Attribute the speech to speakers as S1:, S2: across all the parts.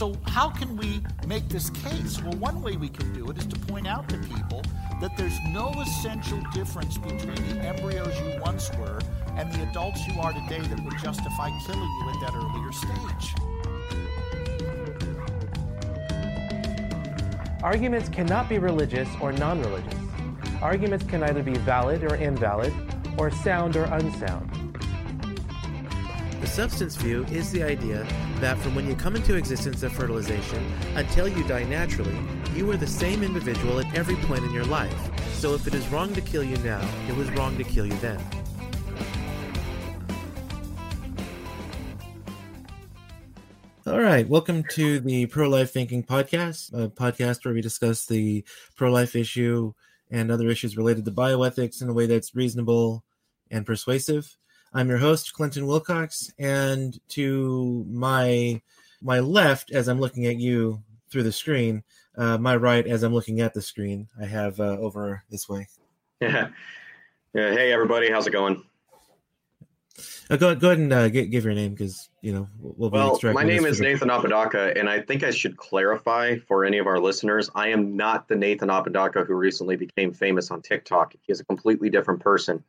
S1: So, how can we make this case? Well, one way we can do it is to point out to people that there's no essential difference between the embryos you once were and the adults you are today that would justify killing you at
S2: that earlier stage. Arguments cannot be religious or non religious. Arguments can either be valid or invalid, or sound or unsound
S3: substance view is the idea that from when you come into existence of fertilization until you die naturally, you are the same individual at every point in your life. So if it is wrong to kill you now, it was wrong to kill you then.
S4: All right, welcome to the Pro Life Thinking Podcast, a podcast where we discuss the pro life issue and other issues related to bioethics in a way that's reasonable and persuasive. I'm your host, Clinton Wilcox, and to my my left, as I'm looking at you through the screen, uh, my right, as I'm looking at the screen, I have uh, over this way. Yeah.
S5: yeah. Hey, everybody, how's it going?
S4: Uh, go, go ahead and uh, give your name because you know we'll be
S5: well, My name is Nathan Apodaca, and I think I should clarify for any of our listeners: I am not the Nathan Apodaca who recently became famous on TikTok. He is a completely different person.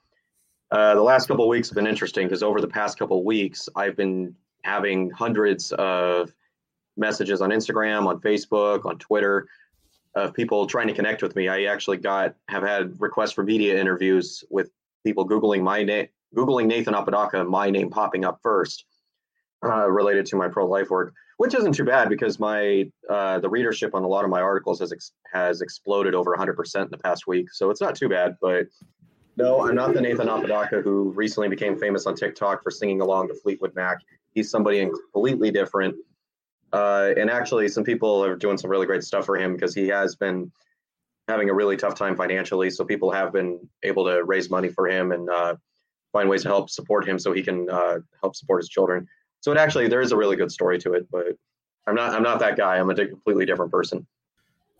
S5: Uh, the last couple of weeks have been interesting because over the past couple of weeks, I've been having hundreds of messages on Instagram, on Facebook, on Twitter of people trying to connect with me. I actually got have had requests for media interviews with people googling my name, googling Nathan Apodaca, my name popping up first, uh, related to my pro life work, which isn't too bad because my uh, the readership on a lot of my articles has ex- has exploded over 100 percent in the past week, so it's not too bad. But no, I'm not the Nathan Apodaca who recently became famous on TikTok for singing along to Fleetwood Mac. He's somebody completely different. Uh, and actually, some people are doing some really great stuff for him because he has been having a really tough time financially. So people have been able to raise money for him and uh, find ways to help support him so he can uh, help support his children. So it actually there is a really good story to it, but I'm not I'm not that guy. I'm a completely different person.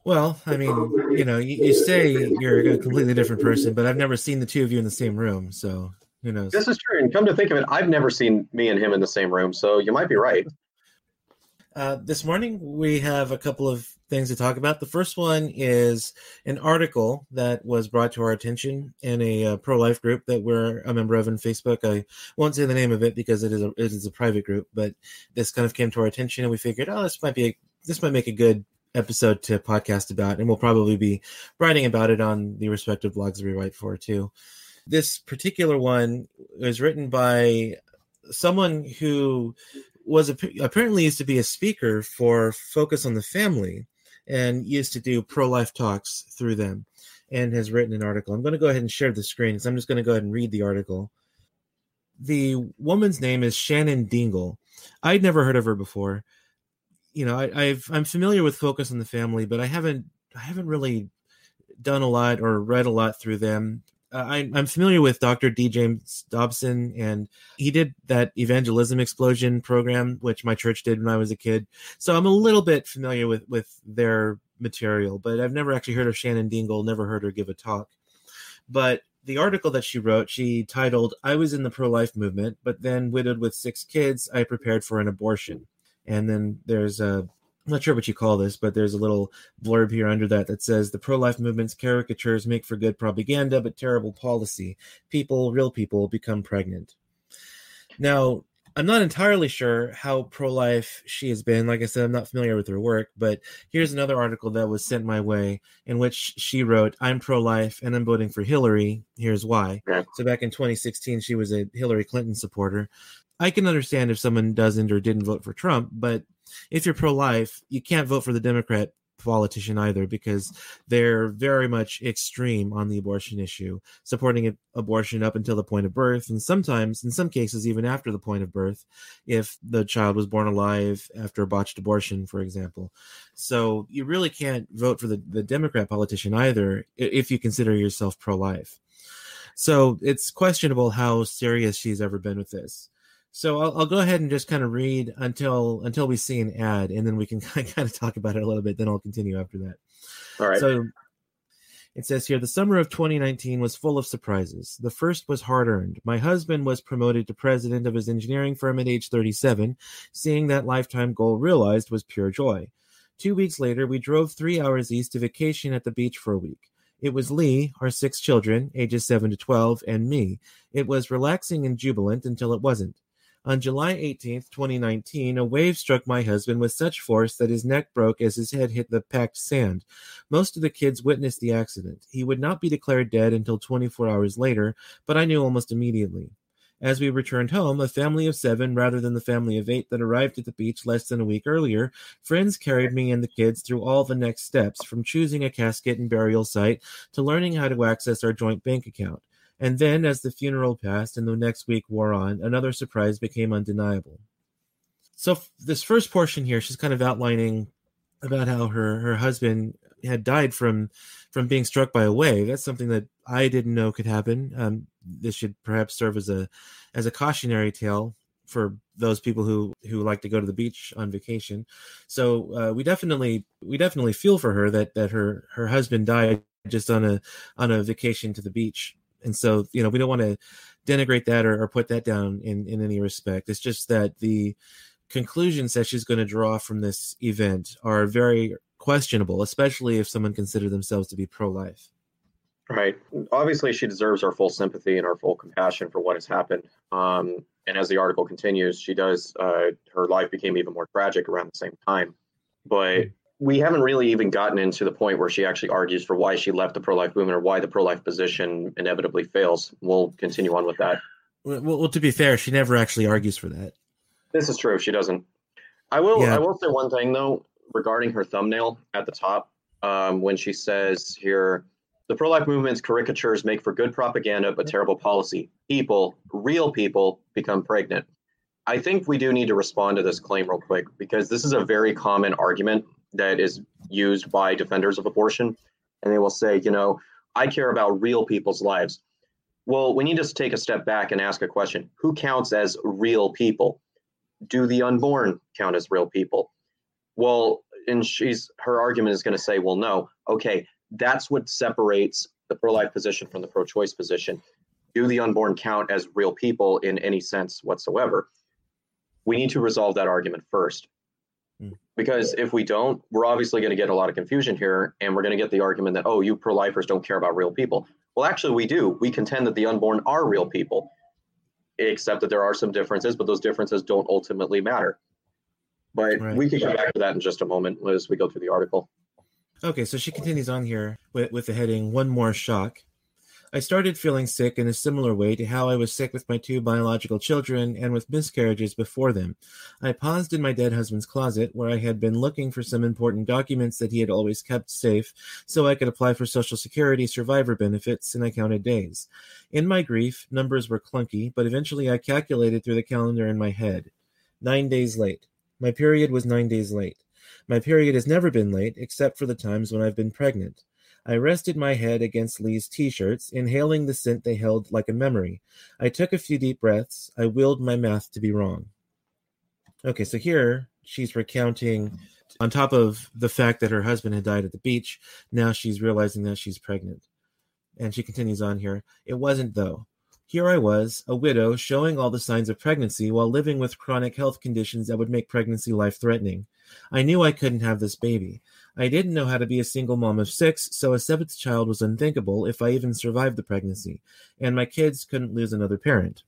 S4: Well, I mean, you know, you, you, say you're a completely different person, but I've never seen the two of you in the same room, so who knows?
S5: This is true, and come to think of it, I've never seen me and him in the same room, so you might be right.
S4: Uh, this morning, we have a couple of things to talk about. The first one is an article that was brought to our attention in a uh, pro-life group that we're a member of in Facebook. I won't say the name of it because it is a it is a private group, but this kind of came to our attention, and we figured, oh, this might be a, this might make a good episode to podcast about, and we'll probably be writing about it on the respective blogs we write for too. This particular one was written by someone who was apparently used to be a speaker for Focus on the Family and used to do pro life talks through them and has written an article. I'm going to go ahead and share the screen because I'm just going to go ahead and read the article. The woman's name is Shannon Dingle. I'd never heard of her before you know, I, have I'm familiar with Focus on the Family, but I haven't I haven't really done a lot or read a lot through them. Uh, I, I'm familiar with Dr. D. James Dobson, and he did that evangelism explosion program, which my church did when I was a kid. So I'm a little bit familiar with with their material, but I've never actually heard of Shannon Dingle, never heard her give a talk. But the article that she wrote, she titled "I was in the pro-life movement, but then widowed with six kids, I prepared for an abortion." And then there's a I'm not sure what you call this, but there's a little blurb here under that that says the pro life movement's caricatures make for good propaganda, but terrible policy. People, real people, become pregnant. Now, I'm not entirely sure how pro life she has been. Like I said, I'm not familiar with her work, but here's another article that was sent my way in which she wrote, I'm pro life and I'm voting for Hillary. Here's why. So back in 2016, she was a Hillary Clinton supporter. I can understand if someone doesn't or didn't vote for Trump, but if you're pro life, you can't vote for the Democrat politician either because they're very much extreme on the abortion issue, supporting abortion up until the point of birth, and sometimes, in some cases, even after the point of birth, if the child was born alive after a botched abortion, for example. So you really can't vote for the, the Democrat politician either if you consider yourself pro life. So it's questionable how serious she's ever been with this. So I'll, I'll, go ahead and just kind of read until until we see an ad, and then we can kind of talk about it a little bit. Then I'll continue after that.
S5: All right. So
S4: it says here the summer of 2019 was full of surprises. The first was hard earned. My husband was promoted to president of his engineering firm at age 37. Seeing that lifetime goal realized was pure joy. Two weeks later, we drove three hours east to vacation at the beach for a week. It was Lee, our six children, ages 7 to 12, and me. It was relaxing and jubilant until it wasn't. On July 18, 2019, a wave struck my husband with such force that his neck broke as his head hit the packed sand. Most of the kids witnessed the accident. He would not be declared dead until 24 hours later, but I knew almost immediately. As we returned home, a family of seven, rather than the family of eight that arrived at the beach less than a week earlier, friends carried me and the kids through all the next steps, from choosing a casket and burial site to learning how to access our joint bank account. And then, as the funeral passed and the next week wore on, another surprise became undeniable. So, f- this first portion here, she's kind of outlining about how her, her husband had died from from being struck by a wave. That's something that I didn't know could happen. Um, this should perhaps serve as a as a cautionary tale for those people who who like to go to the beach on vacation. So uh, we definitely we definitely feel for her that that her her husband died just on a on a vacation to the beach and so you know we don't want to denigrate that or, or put that down in in any respect. It's just that the conclusions that she's going to draw from this event are very questionable, especially if someone considers themselves to be pro life.
S5: Right. Obviously, she deserves our full sympathy and our full compassion for what has happened. Um, and as the article continues, she does, uh, her life became even more tragic around the same time. But we haven't really even gotten into the point where she actually argues for why she left the pro life movement or why the pro life position inevitably fails. We'll continue on with that.
S4: Well, well, to be fair, she never actually argues for that.
S5: This is true. She doesn't. I will. Yeah. I will say one thing though regarding her thumbnail at the top um, when she says here, the pro life movement's caricatures make for good propaganda but terrible policy. People, real people, become pregnant. I think we do need to respond to this claim real quick because this is a very common argument that is used by defenders of abortion, and they will say, you know, I care about real people's lives. Well, we need to take a step back and ask a question Who counts as real people? Do the unborn count as real people? Well, and she's her argument is going to say, well, no. Okay, that's what separates the pro life position from the pro choice position. Do the unborn count as real people in any sense whatsoever? We need to resolve that argument first. Because if we don't, we're obviously going to get a lot of confusion here, and we're going to get the argument that, oh, you pro lifers don't care about real people. Well, actually, we do. We contend that the unborn are real people, except that there are some differences, but those differences don't ultimately matter. But right. we can come back to that in just a moment as we go through the article.
S4: Okay, so she continues on here with, with the heading One More Shock. I started feeling sick in a similar way to how I was sick with my two biological children and with miscarriages before them. I paused in my dead husband's closet, where I had been looking for some important documents that he had always kept safe, so I could apply for Social Security survivor benefits, and I counted days. In my grief, numbers were clunky, but eventually I calculated through the calendar in my head. Nine days late. My period was nine days late. My period has never been late, except for the times when I've been pregnant. I rested my head against Lee's t shirts, inhaling the scent they held like a memory. I took a few deep breaths. I willed my math to be wrong. Okay, so here she's recounting, on top of the fact that her husband had died at the beach, now she's realizing that she's pregnant. And she continues on here. It wasn't, though. Here I was, a widow, showing all the signs of pregnancy while living with chronic health conditions that would make pregnancy life threatening. I knew I couldn't have this baby. I didn't know how to be a single mom of six, so a seventh child was unthinkable if I even survived the pregnancy, and my kids couldn't lose another parent.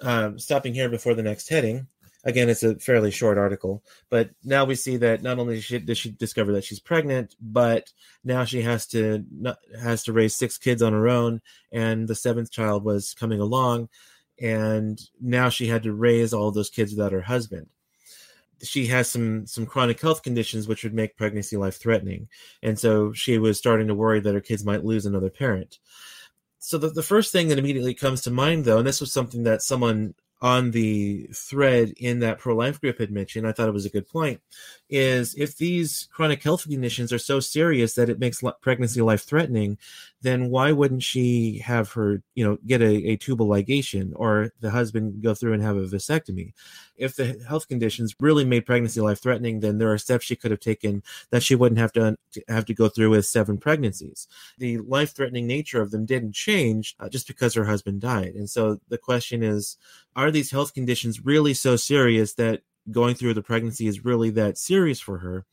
S4: Um, stopping here before the next heading. Again, it's a fairly short article, but now we see that not only does she discover that she's pregnant, but now she has to not, has to raise six kids on her own, and the seventh child was coming along, and now she had to raise all those kids without her husband she has some some chronic health conditions which would make pregnancy life threatening and so she was starting to worry that her kids might lose another parent so the, the first thing that immediately comes to mind though and this was something that someone on the thread in that pro-life group had mentioned i thought it was a good point is if these chronic health conditions are so serious that it makes pregnancy life threatening, then why wouldn't she have her, you know, get a, a tubal ligation or the husband go through and have a vasectomy? If the health conditions really made pregnancy life threatening, then there are steps she could have taken that she wouldn't have to, have to go through with seven pregnancies. The life threatening nature of them didn't change uh, just because her husband died. And so the question is, are these health conditions really so serious that going through the pregnancy is really that serious for her?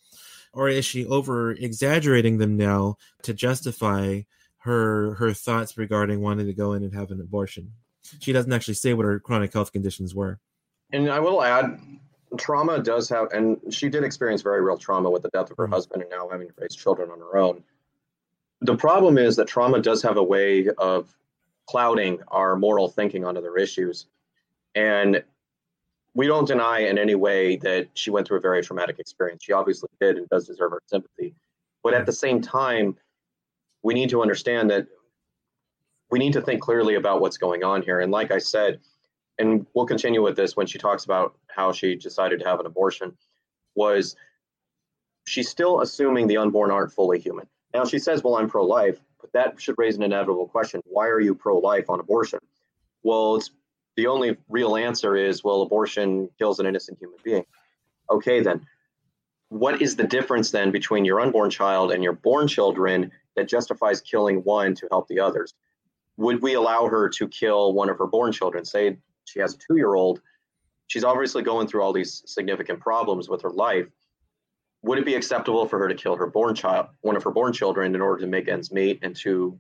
S4: Or is she over exaggerating them now to justify her her thoughts regarding wanting to go in and have an abortion? She doesn't actually say what her chronic health conditions were.
S5: And I will add, trauma does have, and she did experience very real trauma with the death of her mm-hmm. husband and now having to raise children on her own. The problem is that trauma does have a way of clouding our moral thinking on other issues. And we don't deny in any way that she went through a very traumatic experience. She obviously did and does deserve our sympathy. But at the same time, we need to understand that we need to think clearly about what's going on here. And like I said, and we'll continue with this when she talks about how she decided to have an abortion, was she's still assuming the unborn aren't fully human. Now she says, Well, I'm pro life, but that should raise an inevitable question. Why are you pro life on abortion? Well, it's the only real answer is well abortion kills an innocent human being okay then what is the difference then between your unborn child and your born children that justifies killing one to help the others would we allow her to kill one of her born children say she has a two-year-old she's obviously going through all these significant problems with her life would it be acceptable for her to kill her born child one of her born children in order to make ends meet and to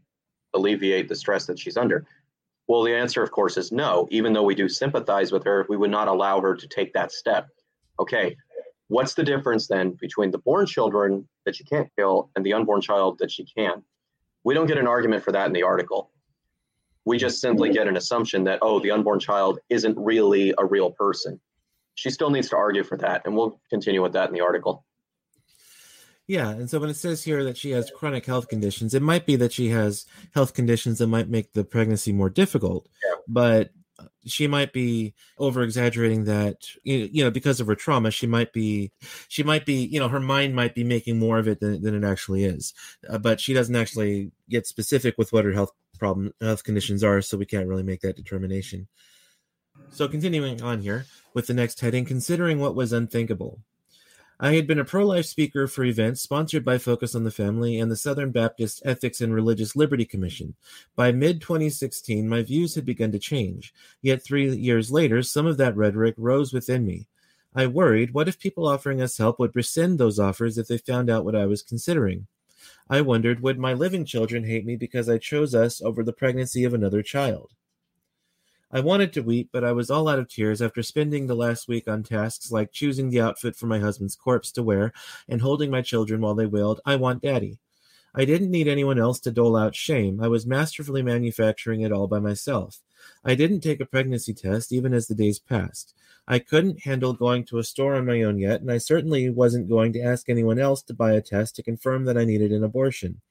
S5: alleviate the stress that she's under well, the answer, of course, is no. Even though we do sympathize with her, we would not allow her to take that step. Okay, what's the difference then between the born children that she can't kill and the unborn child that she can? We don't get an argument for that in the article. We just simply get an assumption that, oh, the unborn child isn't really a real person. She still needs to argue for that, and we'll continue with that in the article.
S4: Yeah, and so when it says here that she has chronic health conditions, it might be that she has health conditions that might make the pregnancy more difficult, yeah. but she might be over exaggerating that you know because of her trauma she might be she might be you know her mind might be making more of it than, than it actually is uh, but she doesn't actually get specific with what her health problem health conditions are so we can't really make that determination so continuing on here with the next heading considering what was unthinkable I had been a pro life speaker for events sponsored by Focus on the Family and the Southern Baptist Ethics and Religious Liberty Commission. By mid 2016, my views had begun to change, yet three years later, some of that rhetoric rose within me. I worried what if people offering us help would rescind those offers if they found out what I was considering? I wondered would my living children hate me because I chose us over the pregnancy of another child? I wanted to weep, but I was all out of tears after spending the last week on tasks like choosing the outfit for my husband's corpse to wear and holding my children while they wailed, I want daddy. I didn't need anyone else to dole out shame. I was masterfully manufacturing it all by myself. I didn't take a pregnancy test even as the days passed. I couldn't handle going to a store on my own yet, and I certainly wasn't going to ask anyone else to buy a test to confirm that I needed an abortion.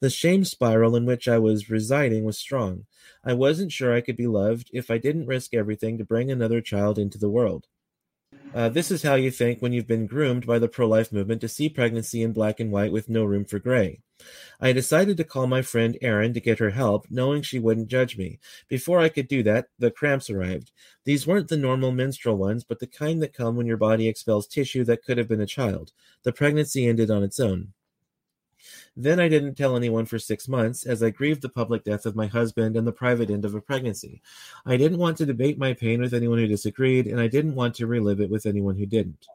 S4: The shame spiral in which I was residing was strong. I wasn't sure I could be loved if I didn't risk everything to bring another child into the world. Uh, this is how you think when you've been groomed by the pro life movement to see pregnancy in black and white with no room for gray. I decided to call my friend Erin to get her help, knowing she wouldn't judge me. Before I could do that, the cramps arrived. These weren't the normal menstrual ones, but the kind that come when your body expels tissue that could have been a child. The pregnancy ended on its own. Then I didn't tell anyone for six months, as I grieved the public death of my husband and the private end of a pregnancy. I didn't want to debate my pain with anyone who disagreed, and I didn't want to relive it with anyone who didn't.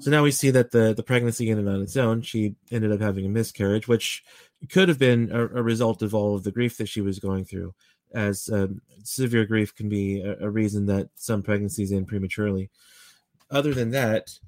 S4: So now we see that the, the pregnancy ended on its own. She ended up having a miscarriage, which could have been a, a result of all of the grief that she was going through, as um, severe grief can be a, a reason that some pregnancies end prematurely. Other than that,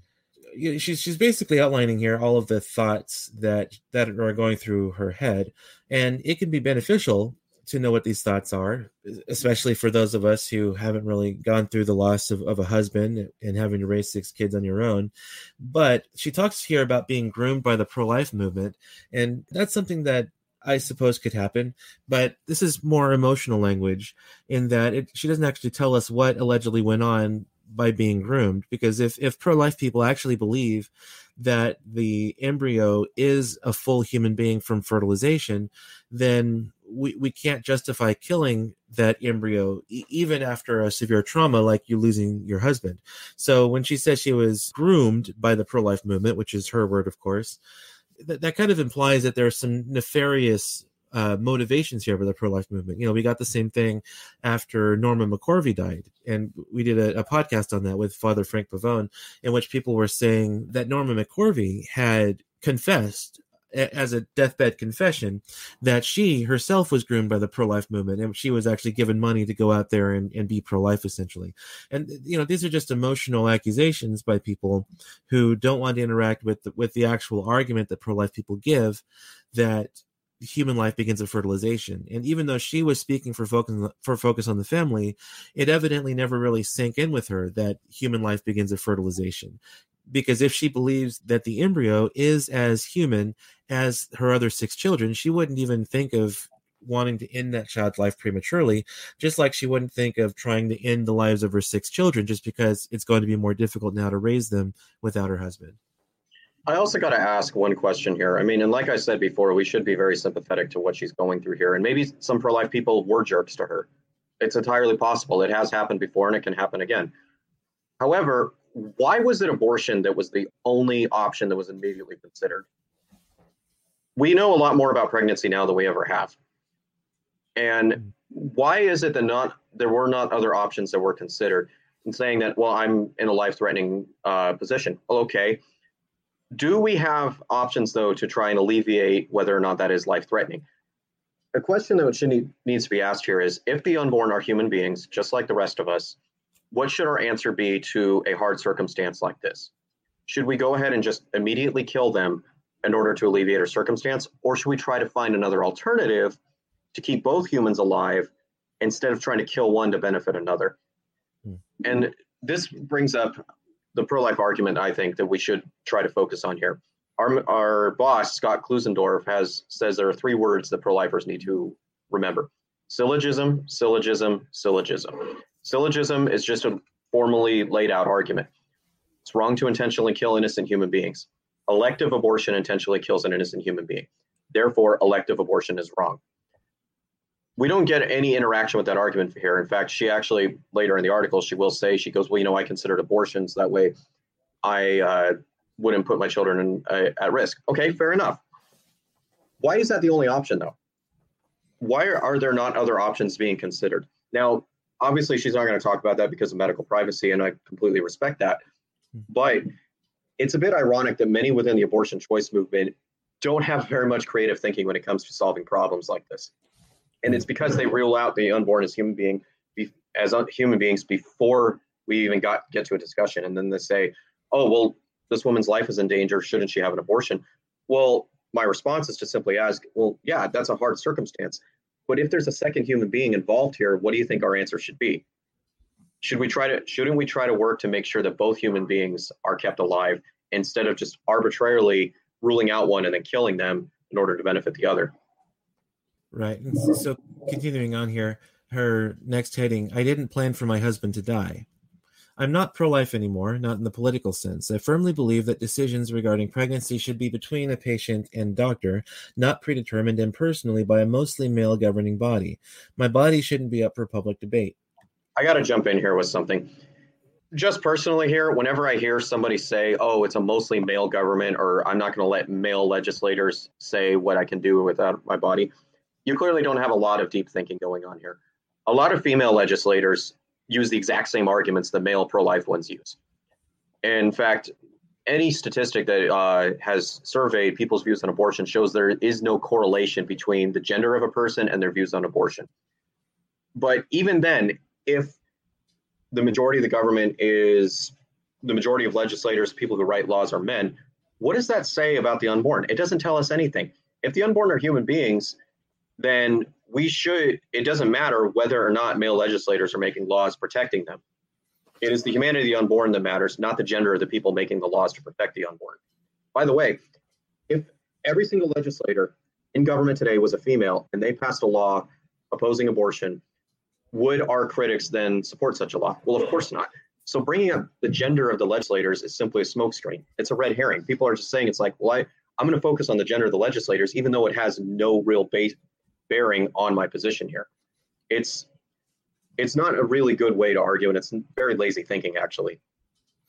S4: you know, she's she's basically outlining here all of the thoughts that that are going through her head, and it can be beneficial to know what these thoughts are, especially for those of us who haven't really gone through the loss of, of a husband and having to raise six kids on your own. But she talks here about being groomed by the pro life movement, and that's something that I suppose could happen, but this is more emotional language in that it, she doesn't actually tell us what allegedly went on by being groomed because if if pro-life people actually believe that the embryo is a full human being from fertilization then we, we can't justify killing that embryo e- even after a severe trauma like you losing your husband so when she says she was groomed by the pro-life movement which is her word of course that, that kind of implies that there's some nefarious uh, motivations here for the pro life movement. You know, we got the same thing after Norma McCorvey died, and we did a, a podcast on that with Father Frank Pavone, in which people were saying that Norma McCorvey had confessed as a deathbed confession that she herself was groomed by the pro-life movement and she was actually given money to go out there and, and be pro-life essentially and you know these are just emotional accusations by people who don't want to interact with the, with the actual argument that pro-life people give that human life begins at fertilization. And even though she was speaking for focus for focus on the family, it evidently never really sank in with her that human life begins at fertilization. Because if she believes that the embryo is as human as her other six children, she wouldn't even think of wanting to end that child's life prematurely, just like she wouldn't think of trying to end the lives of her six children just because it's going to be more difficult now to raise them without her husband.
S5: I also got to ask one question here. I mean, and like I said before, we should be very sympathetic to what she's going through here. And maybe some pro life people were jerks to her. It's entirely possible. It has happened before and it can happen again. However, why was it abortion that was the only option that was immediately considered? We know a lot more about pregnancy now than we ever have. And why is it that not there were not other options that were considered? And saying that, well, I'm in a life-threatening uh, position. Well, okay, do we have options, though, to try and alleviate whether or not that is life threatening? A question that should need, needs to be asked here is if the unborn are human beings, just like the rest of us, what should our answer be to a hard circumstance like this? Should we go ahead and just immediately kill them in order to alleviate our circumstance, or should we try to find another alternative to keep both humans alive instead of trying to kill one to benefit another? Mm. And this brings up the pro life argument, I think, that we should try to focus on here. Our, our boss, Scott Klusendorf, has says there are three words that pro lifers need to remember syllogism, syllogism, syllogism. Syllogism is just a formally laid out argument. It's wrong to intentionally kill innocent human beings. Elective abortion intentionally kills an innocent human being. Therefore, elective abortion is wrong we don't get any interaction with that argument here. In fact, she actually later in the article she will say she goes, well, you know, I considered abortions that way. I uh, wouldn't put my children in, uh, at risk. Okay, fair enough. Why is that the only option though? Why are, are there not other options being considered? Now, obviously, she's not going to talk about that because of medical privacy, and I completely respect that. But it's a bit ironic that many within the abortion choice movement don't have very much creative thinking when it comes to solving problems like this and it's because they rule out the unborn as human being as human beings before we even got get to a discussion, and then they say, "Oh, well, this woman's life is in danger. Shouldn't she have an abortion?" Well, my response is to simply ask, "Well, yeah, that's a hard circumstance, but if there's a second human being involved here, what do you think our answer should be?" should we try to shouldn't we try to work to make sure that both human beings are kept alive instead of just arbitrarily ruling out one and then killing them in order to benefit the other
S4: Right. So continuing on here, her next heading I didn't plan for my husband to die. I'm not pro life anymore, not in the political sense. I firmly believe that decisions regarding pregnancy should be between a patient and doctor, not predetermined impersonally by a mostly male governing body. My body shouldn't be up for public debate.
S5: I got to jump in here with something. Just personally, here, whenever I hear somebody say, oh, it's a mostly male government, or I'm not going to let male legislators say what I can do without my body, you clearly don't have a lot of deep thinking going on here. A lot of female legislators use the exact same arguments that male pro life ones use. In fact, any statistic that uh, has surveyed people's views on abortion shows there is no correlation between the gender of a person and their views on abortion. But even then, if the majority of the government is the majority of legislators, people who write laws are men, what does that say about the unborn? It doesn't tell us anything. If the unborn are human beings, then we should, it doesn't matter whether or not male legislators are making laws protecting them. It is the humanity of the unborn that matters, not the gender of the people making the laws to protect the unborn. By the way, if every single legislator in government today was a female and they passed a law opposing abortion, would our critics then support such a law? Well, of course not. So bringing up the gender of the legislators is simply a smokescreen. It's a red herring. People are just saying it's like, well, I, am going to focus on the gender of the legislators, even though it has no real base, bearing on my position here. It's it's not a really good way to argue, and it's very lazy thinking actually.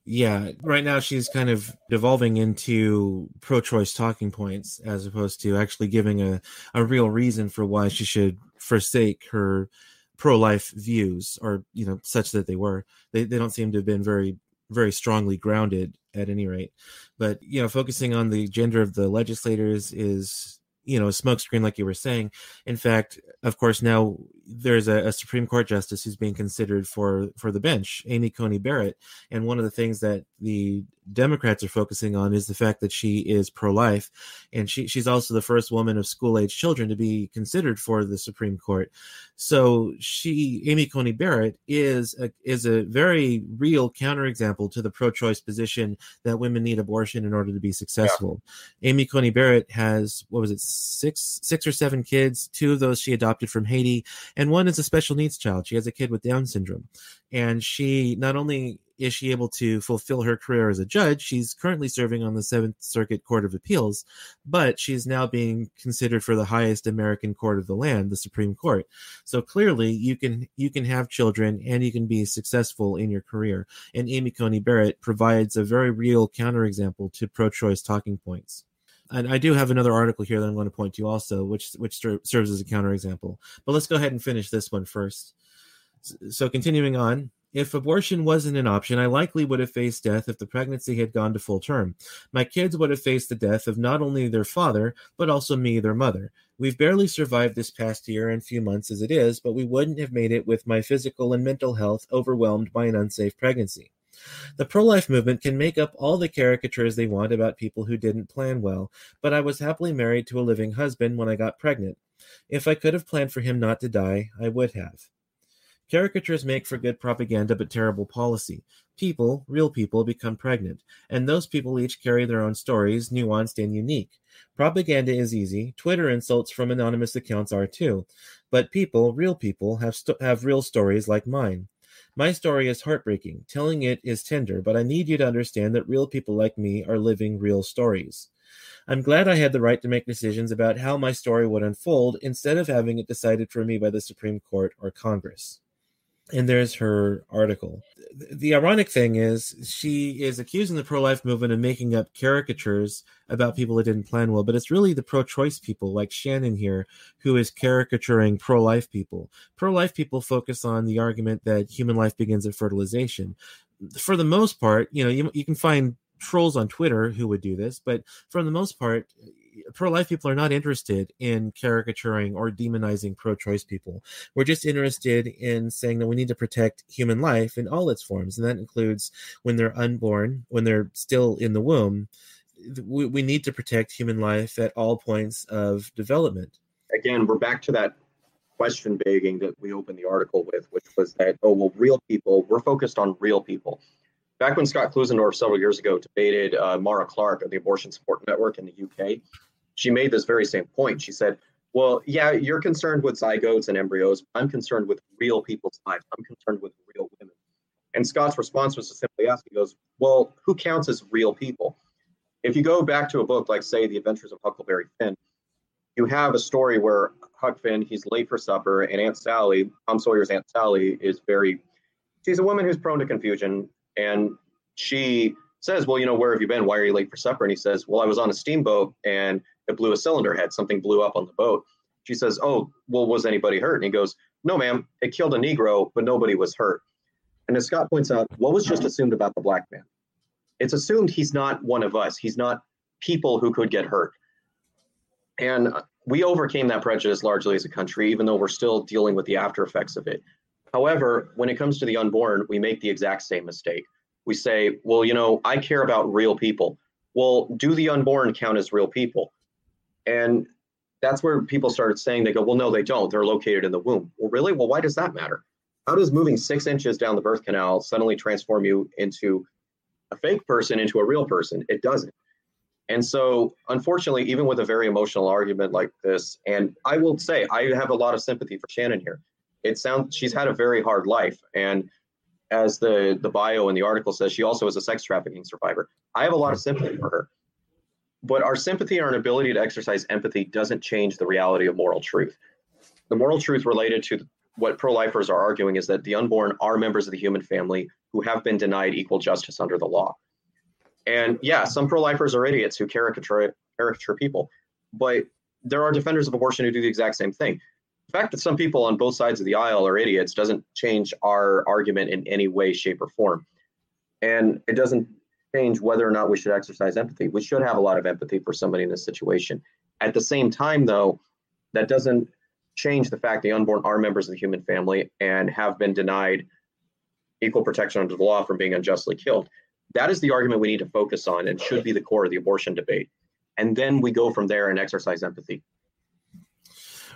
S4: Yeah, right now she's kind of devolving into pro-choice talking points as opposed to actually giving a, a real reason for why she should forsake her pro-life views or you know such that they were. They they don't seem to have been very very strongly grounded at any rate. But you know, focusing on the gender of the legislators is you know smokescreen like you were saying in fact of course now there's a, a, Supreme Court justice who's being considered for for the bench, Amy Coney Barrett, and one of the things that the Democrats are focusing on is the fact that she is pro life, and she she's also the first woman of school age children to be considered for the Supreme Court. So she, Amy Coney Barrett, is a, is a very real counterexample to the pro choice position that women need abortion in order to be successful. Yeah. Amy Coney Barrett has what was it six six or seven kids, two of those she adopted from Haiti and one is a special needs child. She has a kid with Down syndrome, and she not only is she able to fulfill her career as a judge, she's currently serving on the Seventh Circuit Court of Appeals, but she's now being considered for the highest American court of the land, the Supreme Court. So clearly, you can you can have children and you can be successful in your career. And Amy Coney Barrett provides a very real counterexample to pro-choice talking points and I do have another article here that I'm going to point to also, which which serves as a counterexample. But let's go ahead and finish this one first. So continuing on, if abortion wasn't an option, I likely would have faced death if the pregnancy had gone to full term. My kids would have faced the death of not only their father, but also me, their mother. We've barely survived this past year and few months as it is, but we wouldn't have made it with my physical and mental health overwhelmed by an unsafe pregnancy. The pro life movement can make up all the caricatures they want about people who didn't plan well, but I was happily married to a living husband when I got pregnant. If I could have planned for him not to die, I would have. Caricatures make for good propaganda but terrible policy. People, real people, become pregnant, and those people each carry their own stories, nuanced and unique. Propaganda is easy. Twitter insults from anonymous accounts are too. But people, real people, have, st- have real stories like mine. My story is heartbreaking. Telling it is tender, but I need you to understand that real people like me are living real stories. I'm glad I had the right to make decisions about how my story would unfold instead of having it decided for me by the Supreme Court or Congress and there's her article. The ironic thing is, she is accusing the pro life movement of making up caricatures about people that didn't plan well, but it's really the pro choice people, like Shannon here, who is caricaturing pro life people. Pro life people focus on the argument that human life begins at fertilization. For the most part, you know, you, you can find trolls on Twitter who would do this, but for the most part, pro-life people are not interested in caricaturing or demonizing pro-choice people. We're just interested in saying that we need to protect human life in all its forms, and that includes when they're unborn, when they're still in the womb. We, we need to protect human life at all points of development.
S5: Again, we're back to that question begging that we opened the article with, which was that, oh, well, real people, we're focused on real people back when Scott Klusendorf several years ago debated uh, Mara Clarke of the Abortion Support Network in the UK, she made this very same point. She said, well, yeah, you're concerned with zygotes and embryos. I'm concerned with real people's lives. I'm concerned with real women. And Scott's response was to simply ask, he goes, well, who counts as real people? If you go back to a book like, say, The Adventures of Huckleberry Finn, you have a story where Huck Finn, he's late for supper, and Aunt Sally, Tom Sawyer's Aunt Sally, is very, she's a woman who's prone to confusion. And she says, Well, you know, where have you been? Why are you late for supper? And he says, Well, I was on a steamboat and it blew a cylinder head. Something blew up on the boat. She says, Oh, well, was anybody hurt? And he goes, No, ma'am, it killed a Negro, but nobody was hurt. And as Scott points out, what was just assumed about the black man? It's assumed he's not one of us, he's not people who could get hurt. And we overcame that prejudice largely as a country, even though we're still dealing with the after effects of it. However, when it comes to the unborn, we make the exact same mistake. We say, well, you know, I care about real people. Well, do the unborn count as real people? And that's where people started saying, they go, well, no, they don't. They're located in the womb. Well, really? Well, why does that matter? How does moving six inches down the birth canal suddenly transform you into a fake person into a real person? It doesn't. And so, unfortunately, even with a very emotional argument like this, and I will say I have a lot of sympathy for Shannon here it sounds she's had a very hard life and as the the bio in the article says she also is a sex trafficking survivor i have a lot of sympathy for her but our sympathy and our ability to exercise empathy doesn't change the reality of moral truth the moral truth related to what pro-lifers are arguing is that the unborn are members of the human family who have been denied equal justice under the law and yeah some pro-lifers are idiots who caricature caricature people but there are defenders of abortion who do the exact same thing the fact that some people on both sides of the aisle are idiots doesn't change our argument in any way, shape, or form. And it doesn't change whether or not we should exercise empathy. We should have a lot of empathy for somebody in this situation. At the same time, though, that doesn't change the fact the unborn are members of the human family and have been denied equal protection under the law from being unjustly killed. That is the argument we need to focus on and should be the core of the abortion debate. And then we go from there and exercise empathy.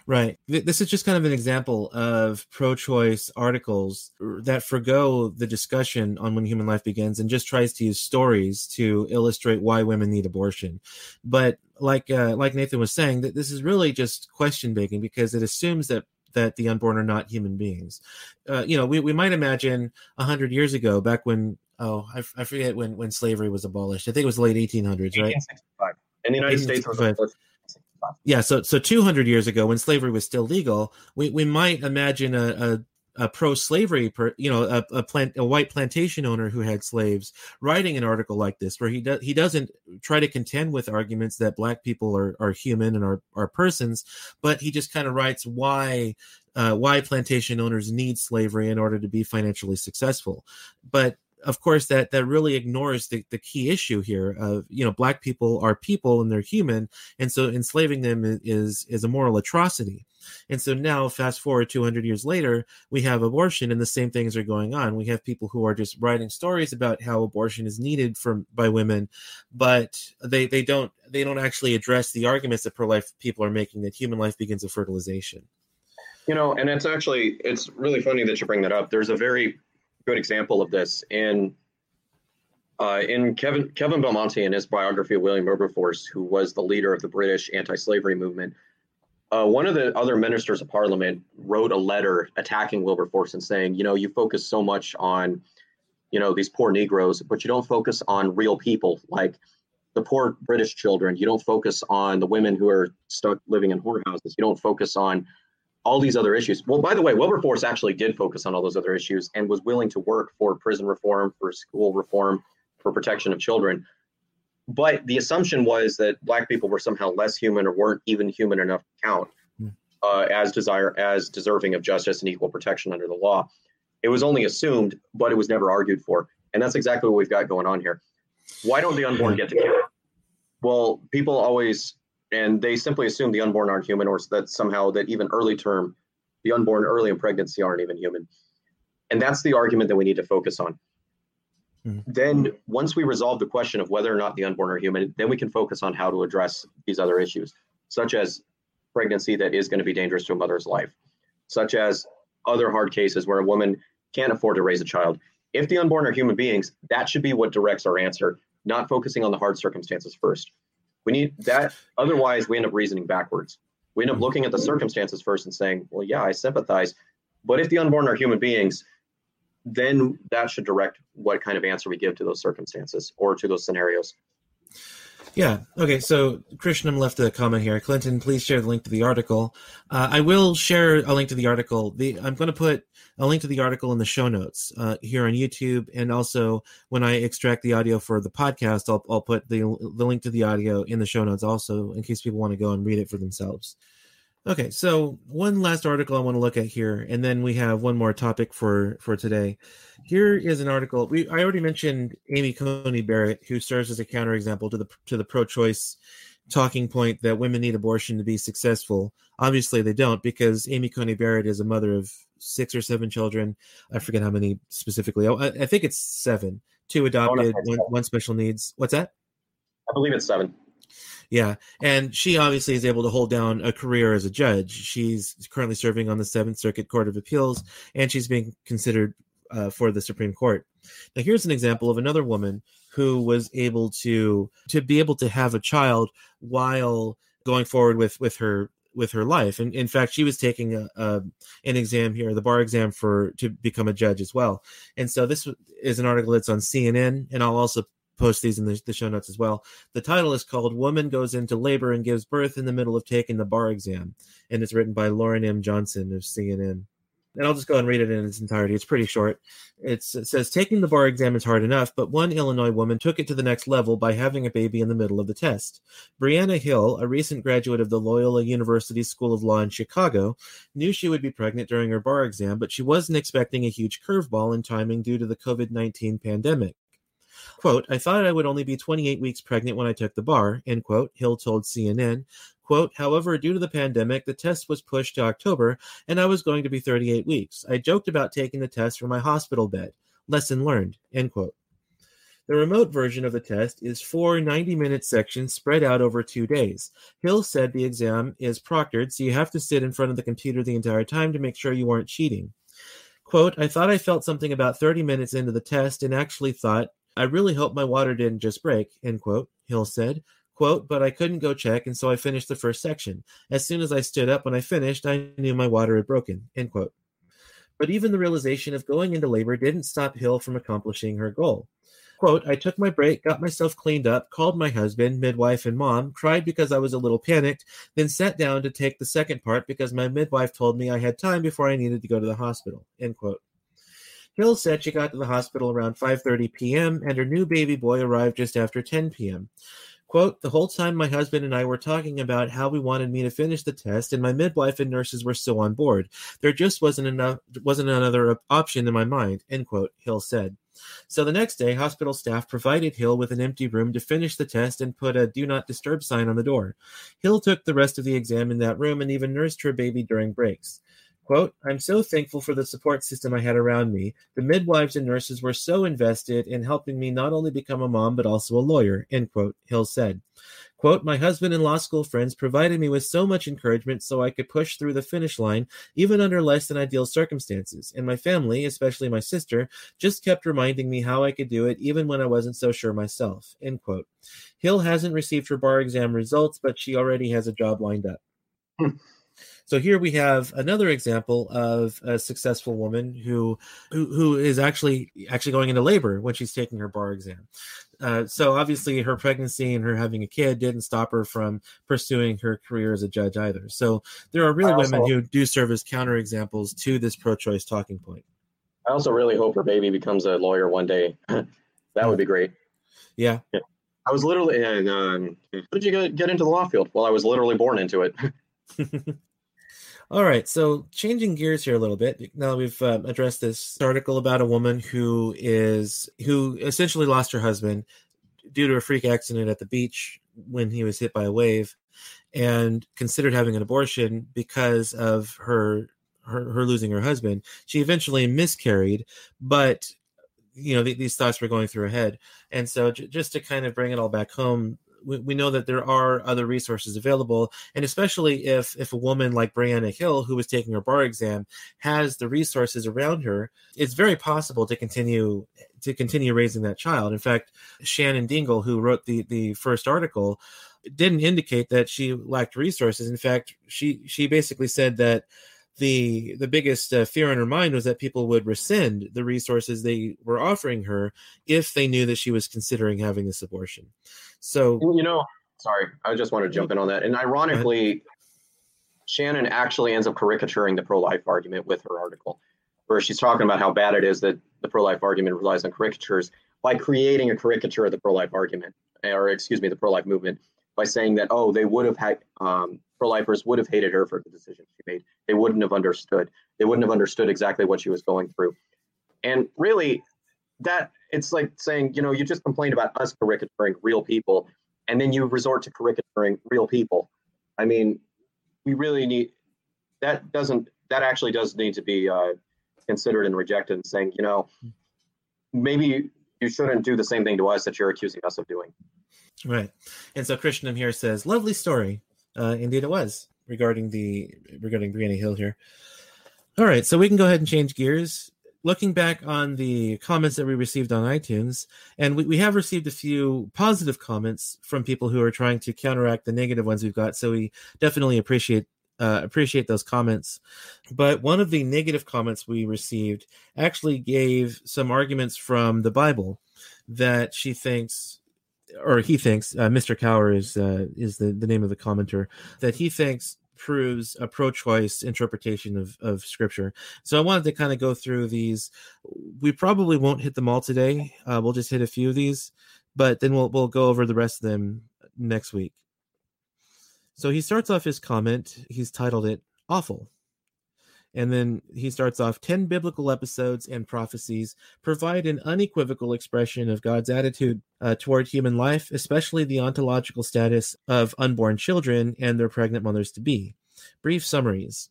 S4: Right. This is just kind of an example of pro choice articles that forego the discussion on when human life begins and just tries to use stories to illustrate why women need abortion. But like uh, like Nathan was saying, that this is really just question begging because it assumes that that the unborn are not human beings. Uh, you know, we, we might imagine hundred years ago, back when oh I, forget when when slavery was abolished. I think it was late 1800s, right? 1865.
S5: In the United States,
S4: possible. Yeah, so so 200 years ago, when slavery was still legal, we, we might imagine a, a, a pro-slavery, you know, a, a plant a white plantation owner who had slaves writing an article like this, where he does he doesn't try to contend with arguments that black people are are human and are are persons, but he just kind of writes why uh, why plantation owners need slavery in order to be financially successful. But of course that that really ignores the, the key issue here of you know black people are people and they're human and so enslaving them is is a moral atrocity and so now fast forward 200 years later we have abortion and the same things are going on we have people who are just writing stories about how abortion is needed from by women but they they don't they don't actually address the arguments that pro-life people are making that human life begins with fertilization
S5: you know and it's actually it's really funny that you bring that up there's a very good example of this in uh, in Kevin Kevin Belmonte in his biography of William Wilberforce, who was the leader of the British anti-slavery movement. Uh, one of the other ministers of parliament wrote a letter attacking Wilberforce and saying, you know, you focus so much on, you know, these poor Negroes, but you don't focus on real people like the poor British children. You don't focus on the women who are stuck living in whorehouses. You don't focus on all these other issues. Well, by the way, Wilberforce actually did focus on all those other issues and was willing to work for prison reform, for school reform, for protection of children. But the assumption was that black people were somehow less human or weren't even human enough to count hmm. uh, as desire as deserving of justice and equal protection under the law. It was only assumed, but it was never argued for, and that's exactly what we've got going on here. Why don't the unborn get to count? Well, people always and they simply assume the unborn aren't human, or that somehow that even early term, the unborn early in pregnancy aren't even human. And that's the argument that we need to focus on. Mm-hmm. Then, once we resolve the question of whether or not the unborn are human, then we can focus on how to address these other issues, such as pregnancy that is going to be dangerous to a mother's life, such as other hard cases where a woman can't afford to raise a child. If the unborn are human beings, that should be what directs our answer, not focusing on the hard circumstances first. We need that. Otherwise, we end up reasoning backwards. We end up looking at the circumstances first and saying, well, yeah, I sympathize. But if the unborn are human beings, then that should direct what kind of answer we give to those circumstances or to those scenarios.
S4: Yeah. Okay. So Krishnam left a comment here. Clinton, please share the link to the article. Uh, I will share a link to the article. The, I'm going to put a link to the article in the show notes uh, here on YouTube, and also when I extract the audio for the podcast, I'll, I'll put the the link to the audio in the show notes also in case people want to go and read it for themselves. Okay, so one last article I want to look at here, and then we have one more topic for for today. Here is an article we I already mentioned Amy Coney Barrett, who serves as a counterexample to the to the pro-choice talking point that women need abortion to be successful. Obviously, they don't because Amy Coney Barrett is a mother of six or seven children. I forget how many specifically. Oh, I, I think it's seven. Two adopted, one, one special needs. What's that?
S5: I believe it's seven.
S4: Yeah, and she obviously is able to hold down a career as a judge. She's currently serving on the Seventh Circuit Court of Appeals, and she's being considered uh, for the Supreme Court. Now, here's an example of another woman who was able to to be able to have a child while going forward with with her with her life. And in fact, she was taking a, a, an exam here, the bar exam for to become a judge as well. And so this is an article that's on CNN, and I'll also post these in the, the show notes as well. The title is called Woman Goes Into Labor and Gives Birth in the Middle of Taking the Bar Exam. And it's written by Lauren M. Johnson of CNN and I'll just go and read it in its entirety. It's pretty short. It's, it says taking the bar exam is hard enough, but one Illinois woman took it to the next level by having a baby in the middle of the test. Brianna Hill, a recent graduate of the Loyola University School of Law in Chicago, knew she would be pregnant during her bar exam, but she wasn't expecting a huge curveball in timing due to the COVID 19 pandemic. Quote, I thought I would only be 28 weeks pregnant when I took the bar, end quote, Hill told CNN. Quote, however, due to the pandemic, the test was pushed to October and I was going to be 38 weeks. I joked about taking the test from my hospital bed. Lesson learned, end quote. The remote version of the test is four 90 minute sections spread out over two days. Hill said the exam is proctored, so you have to sit in front of the computer the entire time to make sure you aren't cheating. Quote, I thought I felt something about 30 minutes into the test and actually thought I really hope my water didn't just break, end quote, Hill said. Quote, but I couldn't go check, and so I finished the first section. As soon as I stood up when I finished, I knew my water had broken, end quote. But even the realization of going into labor didn't stop Hill from accomplishing her goal. Quote, I took my break, got myself cleaned up, called my husband, midwife, and mom, cried because I was a little panicked, then sat down to take the second part because my midwife told me I had time before I needed to go to the hospital, end quote. Hill said she got to the hospital around 5:30 p.m. and her new baby boy arrived just after 10 p.m. Quote, the whole time my husband and I were talking about how we wanted me to finish the test and my midwife and nurses were still on board. There just wasn't enough wasn't another option in my mind, end quote, Hill said. So the next day, hospital staff provided Hill with an empty room to finish the test and put a do not disturb sign on the door. Hill took the rest of the exam in that room and even nursed her baby during breaks. Quote, I'm so thankful for the support system I had around me. The midwives and nurses were so invested in helping me not only become a mom, but also a lawyer, end quote, Hill said. Quote, my husband and law school friends provided me with so much encouragement so I could push through the finish line, even under less than ideal circumstances. And my family, especially my sister, just kept reminding me how I could do it, even when I wasn't so sure myself, end quote. Hill hasn't received her bar exam results, but she already has a job lined up. So here we have another example of a successful woman who who, who is actually actually going into labor when she's taking her bar exam. Uh, so obviously her pregnancy and her having a kid didn't stop her from pursuing her career as a judge either. So there are really women who do serve as counterexamples to this pro-choice talking point.
S5: I also really hope her baby becomes a lawyer one day. that would be great.
S4: Yeah. yeah. I
S5: was literally, and um, how did you get, get into the law field? Well, I was literally born into it.
S4: All right, so changing gears here a little bit. Now we've um, addressed this article about a woman who is who essentially lost her husband due to a freak accident at the beach when he was hit by a wave, and considered having an abortion because of her her, her losing her husband. She eventually miscarried, but you know th- these thoughts were going through her head, and so j- just to kind of bring it all back home, we, we know that there are other resources available, and especially if if a woman like Brianna Hill, who was taking her bar exam, has the resources around her, it's very possible to continue to continue raising that child. In fact, Shannon Dingle, who wrote the the first article, didn't indicate that she lacked resources. In fact, she she basically said that the the biggest uh, fear in her mind was that people would rescind the resources they were offering her if they knew that she was considering having this abortion. So
S5: you know, sorry, I just want to jump in on that. And ironically, Shannon actually ends up caricaturing the pro-life argument with her article, where she's talking about how bad it is that the pro-life argument relies on caricatures by creating a caricature of the pro-life argument, or excuse me, the pro-life movement, by saying that oh, they would have had um, pro-lifers would have hated her for the decision she made. They wouldn't have understood. They wouldn't have understood exactly what she was going through. And really, that it's like saying, you know, you just complained about us caricaturing real people, and then you resort to caricaturing real people. I mean, we really need that doesn't that actually does need to be uh, considered and rejected and saying, you know, maybe you shouldn't do the same thing to us that you're accusing us of doing.
S4: Right. And so Krishnam here says, lovely story. Uh, indeed, it was regarding the regarding Brianna Hill here. All right, so we can go ahead and change gears. Looking back on the comments that we received on iTunes, and we, we have received a few positive comments from people who are trying to counteract the negative ones we've got. So we definitely appreciate uh, appreciate those comments. But one of the negative comments we received actually gave some arguments from the Bible that she thinks or he thinks uh, Mr. Cower is uh, is the, the name of the commenter that he thinks proves a pro-choice interpretation of, of scripture so i wanted to kind of go through these we probably won't hit them all today uh, we'll just hit a few of these but then we'll, we'll go over the rest of them next week so he starts off his comment he's titled it awful and then he starts off 10 biblical episodes and prophecies provide an unequivocal expression of God's attitude uh, toward human life, especially the ontological status of unborn children and their pregnant mothers to be. Brief summaries.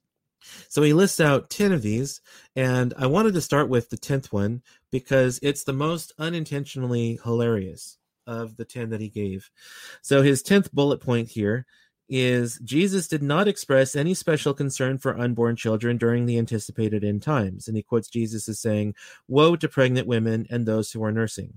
S4: So he lists out 10 of these, and I wanted to start with the 10th one because it's the most unintentionally hilarious of the 10 that he gave. So his 10th bullet point here is Jesus did not express any special concern for unborn children during the anticipated end times. And he quotes Jesus as saying, Woe to pregnant women and those who are nursing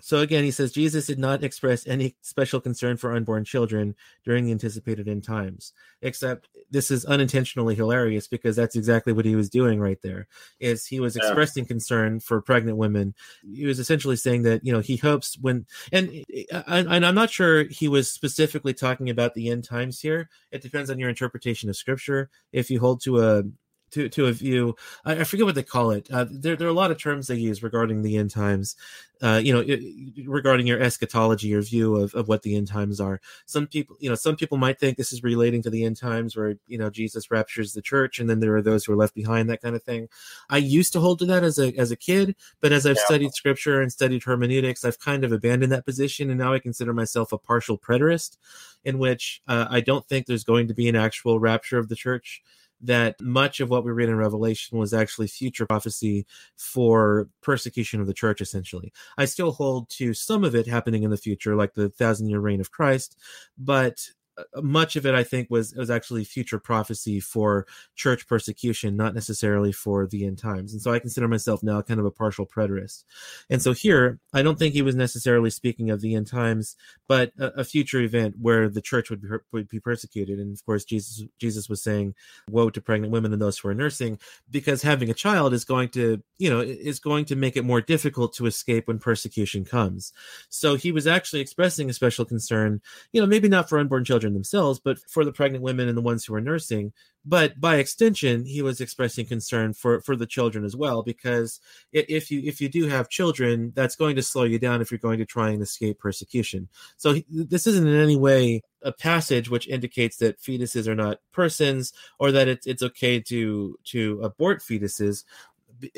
S4: so again, he says Jesus did not express any special concern for unborn children during the anticipated end times. Except this is unintentionally hilarious because that's exactly what he was doing right there. Is he was expressing concern for pregnant women. He was essentially saying that you know he hopes when uh, and and I'm not sure he was specifically talking about the end times here. It depends on your interpretation of scripture. If you hold to a to to a view. I, I, forget what they call it. Uh, there there are a lot of terms they use regarding the end times. Uh, you know, it, regarding your eschatology, your view of, of what the end times are. Some people, you know, some people might think this is relating to the end times, where you know Jesus raptures the church, and then there are those who are left behind, that kind of thing. I used to hold to that as a as a kid, but as I've yeah. studied scripture and studied hermeneutics, I've kind of abandoned that position, and now I consider myself a partial preterist, in which uh, I don't think there's going to be an actual rapture of the church that much of what we read in Revelation was actually future prophecy for persecution of the church, essentially. I still hold to some of it happening in the future, like the thousand year reign of Christ, but uh, much of it i think was was actually future prophecy for church persecution not necessarily for the end times and so i consider myself now kind of a partial preterist and so here i don't think he was necessarily speaking of the end times but a, a future event where the church would be, would be persecuted and of course jesus jesus was saying woe to pregnant women and those who are nursing because having a child is going to you know is going to make it more difficult to escape when persecution comes so he was actually expressing a special concern you know maybe not for unborn children children themselves, but for the pregnant women and the ones who are nursing. But by extension, he was expressing concern for for the children as well, because if you if you do have children, that's going to slow you down if you're going to try and escape persecution. So he, this isn't in any way a passage which indicates that fetuses are not persons or that it's it's okay to to abort fetuses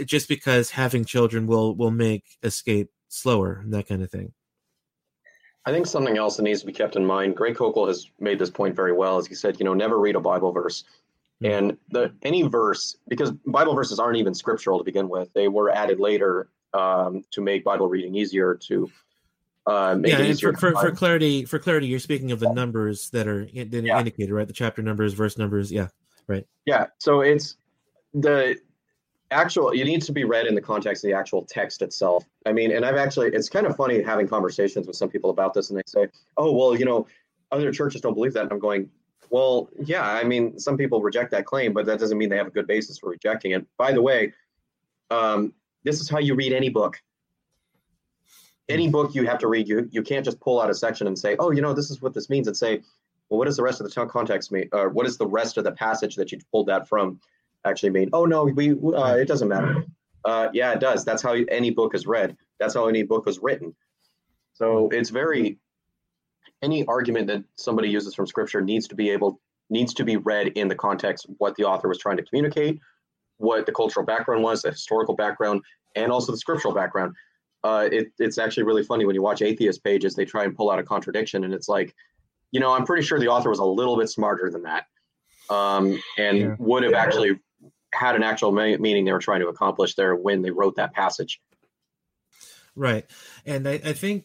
S4: just because having children will will make escape slower and that kind of thing.
S5: I think something else that needs to be kept in mind, Greg Koukl has made this point very well, as he said, you know, never read a Bible verse. Hmm. And the any verse, because Bible verses aren't even scriptural to begin with, they were added later um, to make Bible reading easier to uh,
S4: yeah, and for, for, for, clarity, for clarity, you're speaking of the numbers that are in, yeah. indicated, right? The chapter numbers, verse numbers, yeah, right.
S5: Yeah, so it's the actual it needs to be read in the context of the actual text itself i mean and i've actually it's kind of funny having conversations with some people about this and they say oh well you know other churches don't believe that and i'm going well yeah i mean some people reject that claim but that doesn't mean they have a good basis for rejecting it by the way um, this is how you read any book any book you have to read you you can't just pull out a section and say oh you know this is what this means and say well what does the rest of the context mean or what is the rest of the passage that you pulled that from actually mean. Oh no, we uh, it doesn't matter. Uh, yeah, it does. That's how any book is read. That's how any book was written. So it's very any argument that somebody uses from scripture needs to be able needs to be read in the context of what the author was trying to communicate, what the cultural background was, the historical background, and also the scriptural background. Uh, it, it's actually really funny when you watch atheist pages; they try and pull out a contradiction, and it's like, you know, I'm pretty sure the author was a little bit smarter than that, um, and yeah. would have yeah. actually had an actual meaning they were trying to accomplish there when they wrote that passage.
S4: Right. And I, I think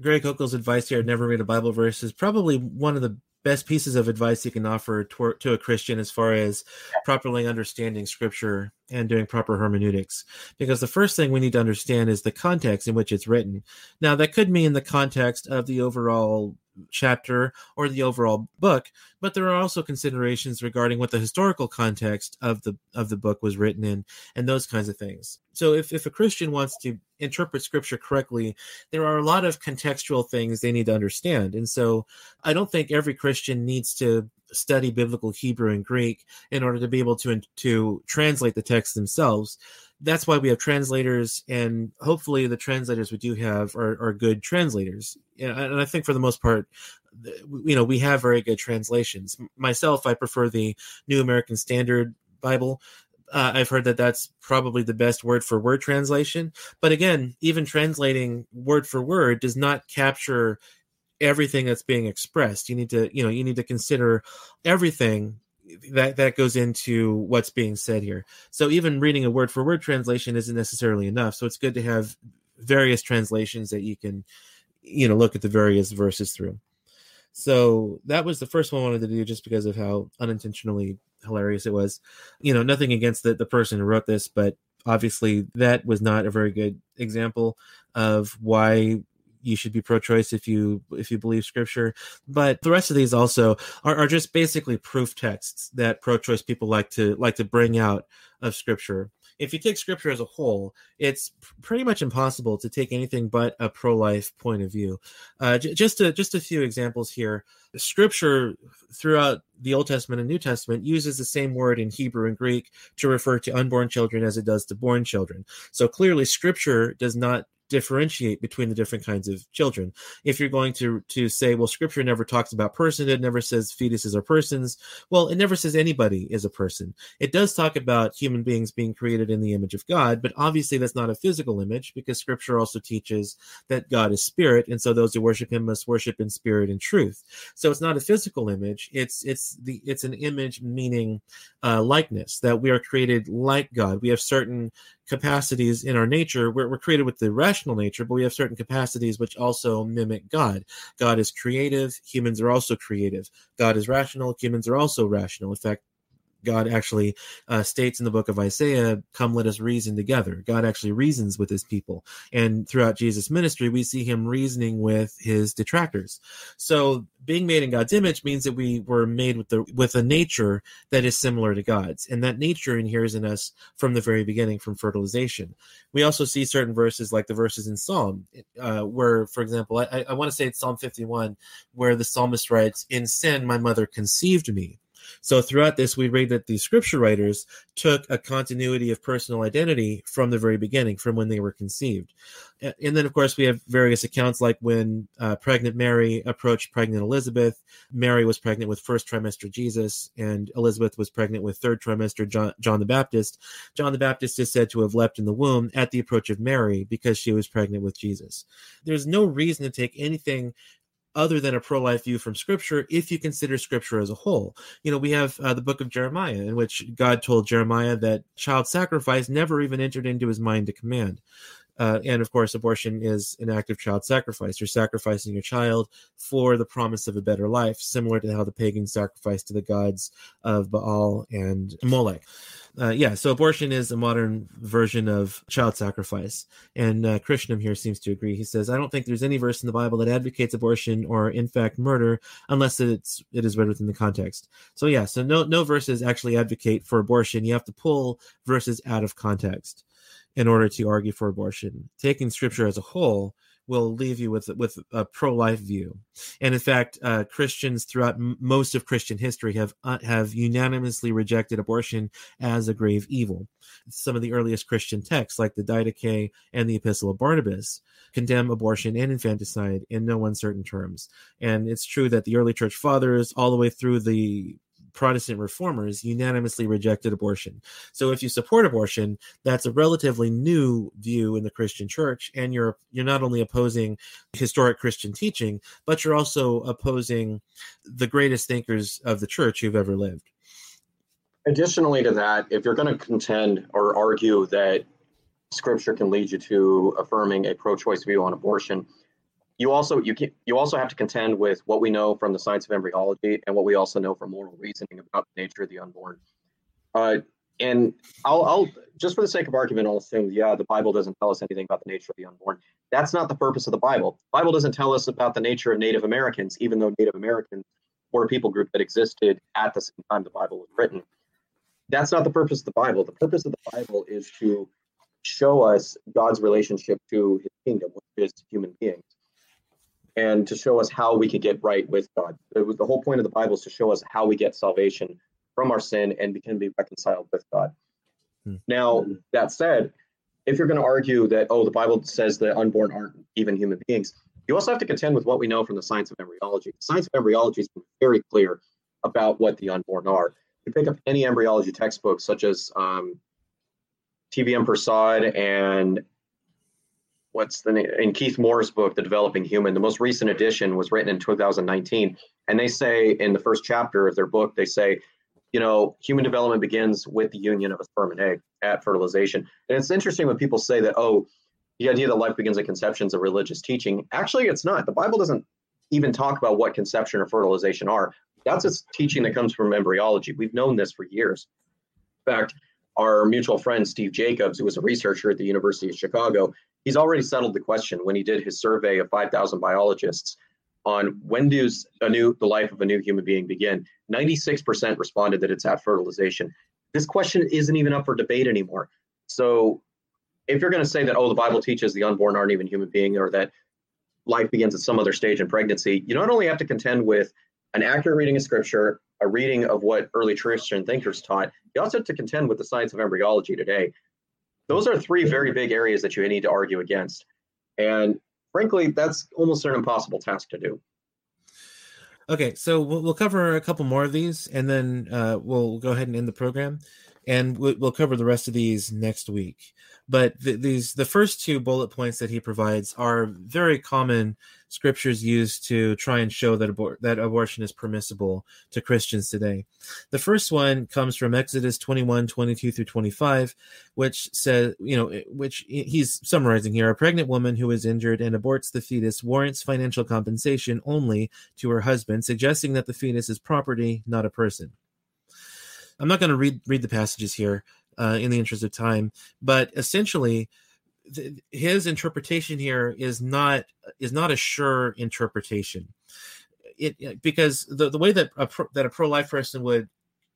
S4: Greg Koukl's advice here, never read a Bible verse, is probably one of the best pieces of advice he can offer to, to a Christian as far as properly understanding scripture and doing proper hermeneutics. Because the first thing we need to understand is the context in which it's written. Now, that could mean the context of the overall chapter or the overall book, but there are also considerations regarding what the historical context of the of the book was written in and those kinds of things. So if, if a Christian wants to interpret scripture correctly, there are a lot of contextual things they need to understand. And so I don't think every Christian needs to study biblical Hebrew and Greek in order to be able to to translate the text themselves that's why we have translators, and hopefully the translators we do have are, are good translators. And I think for the most part, you know, we have very good translations. Myself, I prefer the New American Standard Bible. Uh, I've heard that that's probably the best word for word translation. But again, even translating word for word does not capture everything that's being expressed. You need to, you know, you need to consider everything that that goes into what's being said here. So even reading a word for word translation isn't necessarily enough. So it's good to have various translations that you can, you know, look at the various verses through. So that was the first one I wanted to do just because of how unintentionally hilarious it was. You know, nothing against the, the person who wrote this, but obviously that was not a very good example of why you should be pro-choice if you if you believe scripture but the rest of these also are, are just basically proof texts that pro-choice people like to like to bring out of scripture if you take scripture as a whole, it's pretty much impossible to take anything but a pro-life point of view. Uh, j- just a, just a few examples here. Scripture throughout the Old Testament and New Testament uses the same word in Hebrew and Greek to refer to unborn children as it does to born children. So clearly, Scripture does not differentiate between the different kinds of children. If you're going to to say, well, scripture never talks about person, it never says fetuses are persons. Well, it never says anybody is a person. It does talk about human beings being created in the image of God, but obviously that's not a physical image because scripture also teaches that God is spirit, and so those who worship him must worship in spirit and truth. So it's not a physical image, it's it's the it's an image meaning uh, likeness that we are created like God. We have certain capacities in our nature. We're, we're created with the rest rational nature, but we have certain capacities which also mimic God. God is creative, humans are also creative. God is rational, humans are also rational. In fact, God actually uh, states in the book of Isaiah, Come, let us reason together. God actually reasons with his people. And throughout Jesus' ministry, we see him reasoning with his detractors. So being made in God's image means that we were made with the with a nature that is similar to God's, and that nature inheres in us from the very beginning, from fertilization. We also see certain verses, like the verses in Psalm, uh, where, for example, I, I want to say it's Psalm fifty-one, where the psalmist writes, "In sin my mother conceived me." So throughout this, we read that the scripture writers took a continuity of personal identity from the very beginning, from when they were conceived. And then, of course, we have various accounts like when uh, pregnant Mary approached pregnant Elizabeth. Mary was pregnant with first trimester Jesus, and Elizabeth was pregnant with third trimester John, John the Baptist. John the Baptist is said to have leapt in the womb at the approach of Mary because she was pregnant with Jesus. There's no reason to take anything other than a pro life view from scripture if you consider scripture as a whole. You know, we have uh, the book of Jeremiah, in which God told Jeremiah that child sacrifice never even entered into his mind to command. Uh, and of course, abortion is an act of child sacrifice. You're sacrificing your child for the promise of a better life, similar to how the pagans sacrificed to the gods of Baal and Molech. Uh, yeah, so abortion is a modern version of child sacrifice. And uh, Krishnam here seems to agree. He says, I don't think there's any verse in the Bible that advocates abortion or, in fact, murder unless it's, it is read within the context. So, yeah, so no, no verses actually advocate for abortion. You have to pull verses out of context in order to argue for abortion. Taking scripture as a whole will leave you with with a pro life view, and in fact, uh, Christians throughout m- most of Christian history have uh, have unanimously rejected abortion as a grave evil. Some of the earliest Christian texts, like the Didache and the Epistle of Barnabas, condemn abortion and infanticide in no uncertain terms. And it's true that the early church fathers, all the way through the Protestant reformers unanimously rejected abortion. So if you support abortion, that's a relatively new view in the Christian church, and you're you're not only opposing historic Christian teaching, but you're also opposing the greatest thinkers of the church who've ever lived.
S5: Additionally to that, if you're going to contend or argue that scripture can lead you to affirming a pro choice view on abortion, you also you can, you also have to contend with what we know from the science of embryology and what we also know from moral reasoning about the nature of the unborn. Uh, and I'll, I'll just for the sake of argument, I'll assume yeah, the Bible doesn't tell us anything about the nature of the unborn. That's not the purpose of the Bible. The Bible doesn't tell us about the nature of Native Americans, even though Native Americans were a people group that existed at the same time the Bible was written. That's not the purpose of the Bible. The purpose of the Bible is to show us God's relationship to His kingdom, which is human beings and to show us how we could get right with God. It was the whole point of the Bible is to show us how we get salvation from our sin and we can be reconciled with God. Hmm. Now, that said, if you're going to argue that, oh, the Bible says the unborn aren't even human beings, you also have to contend with what we know from the science of embryology. The science of embryology has been very clear about what the unborn are. You pick up any embryology textbook, such as um, TVN Persaud and what's the name in Keith Moore's book, The Developing Human, the most recent edition was written in 2019. And they say in the first chapter of their book, they say, you know, human development begins with the union of a sperm and egg at fertilization. And it's interesting when people say that, oh, the idea that life begins at conception is a religious teaching. Actually, it's not. The Bible doesn't even talk about what conception or fertilization are. That's a teaching that comes from embryology. We've known this for years. In fact, our mutual friend Steve Jacobs, who was a researcher at the University of Chicago, he's already settled the question when he did his survey of 5,000 biologists on when does a new the life of a new human being begin. 96% responded that it's at fertilization. This question isn't even up for debate anymore. So if you're going to say that oh the Bible teaches the unborn aren't even human being or that life begins at some other stage in pregnancy, you not only have to contend with an accurate reading of scripture, a reading of what early Christian thinkers taught, you also have to contend with the science of embryology today. Those are three very big areas that you need to argue against. And frankly, that's almost an impossible task to do.
S4: Okay, so we'll, we'll cover a couple more of these and then uh, we'll go ahead and end the program and we'll cover the rest of these next week. But the, these the first two bullet points that he provides are very common scriptures used to try and show that abor- that abortion is permissible to Christians today. The first one comes from Exodus 21, 22 through 25, which says, you know, which he's summarizing here. A pregnant woman who is injured and aborts the fetus warrants financial compensation only to her husband, suggesting that the fetus is property, not a person. I'm not going to read read the passages here uh, in the interest of time, but essentially, th- his interpretation here is not is not a sure interpretation. It, because the, the way that a pro, that a pro life person would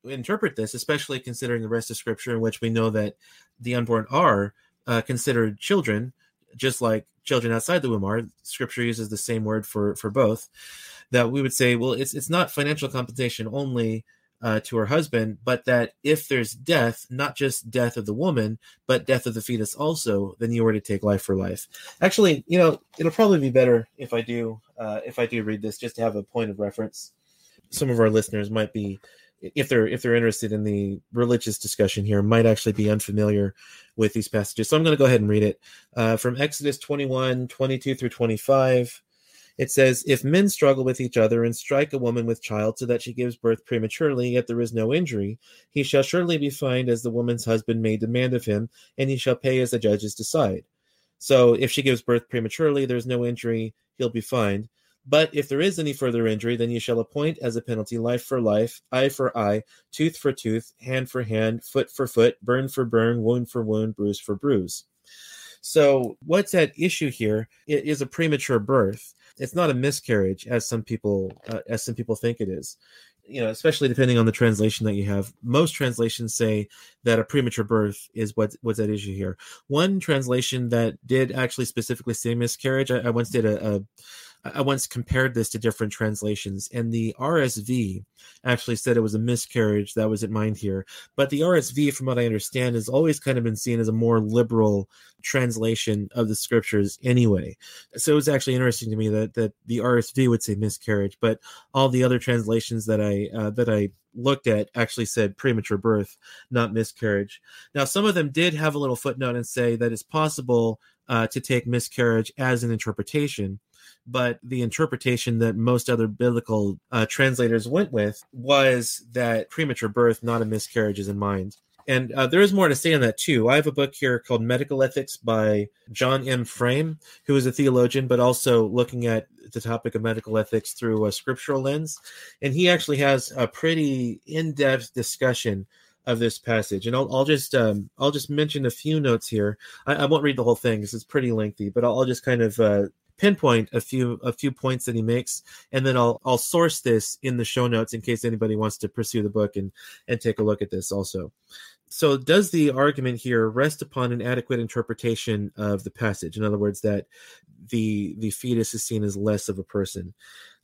S4: interpret this, especially considering the rest of Scripture, in which we know that the unborn are uh, considered children, just like children outside the womb are. Scripture uses the same word for for both. That we would say, well, it's it's not financial compensation only uh, to her husband, but that if there's death, not just death of the woman, but death of the fetus also, then you were to take life for life. Actually, you know, it'll probably be better if I do uh, if I do read this, just to have a point of reference. Some of our listeners might be, if they're if they're interested in the religious discussion here, might actually be unfamiliar with these passages. So I'm going to go ahead and read it uh, from Exodus 21, 22 through 25. It says, If men struggle with each other and strike a woman with child so that she gives birth prematurely, yet there is no injury, he shall surely be fined as the woman's husband may demand of him, and he shall pay as the judges decide. So if she gives birth prematurely, there's no injury, he'll be fined. But if there is any further injury, then you shall appoint as a penalty life for life, eye for eye, tooth for tooth, hand for hand, foot for foot, burn for burn, wound for wound, bruise for bruise. So, what's at issue here is a premature birth it's not a miscarriage as some people uh, as some people think it is you know especially depending on the translation that you have most translations say that a premature birth is what what's at issue here one translation that did actually specifically say miscarriage i, I once did a, a I once compared this to different translations, and the RSV actually said it was a miscarriage that was in mind here. But the RSV, from what I understand, has always kind of been seen as a more liberal translation of the scriptures anyway. So it was actually interesting to me that, that the RSV would say miscarriage, but all the other translations that I uh, that I looked at actually said premature birth, not miscarriage. Now, some of them did have a little footnote and say that it's possible uh, to take miscarriage as an interpretation but the interpretation that most other biblical uh, translators went with was that premature birth, not a miscarriage, is in mind. And uh, there is more to say on that too. I have a book here called Medical Ethics by John M. Frame, who is a theologian, but also looking at the topic of medical ethics through a scriptural lens. And he actually has a pretty in-depth discussion of this passage. And I'll, I'll just um, I'll just mention a few notes here. I, I, won't read the whole thing because it's pretty lengthy, but I'll, I'll just kind of uh, pinpoint a few a few points that he makes, and then I'll I'll source this in the show notes in case anybody wants to pursue the book and and take a look at this also. So, does the argument here rest upon an adequate interpretation of the passage? In other words, that the the fetus is seen as less of a person.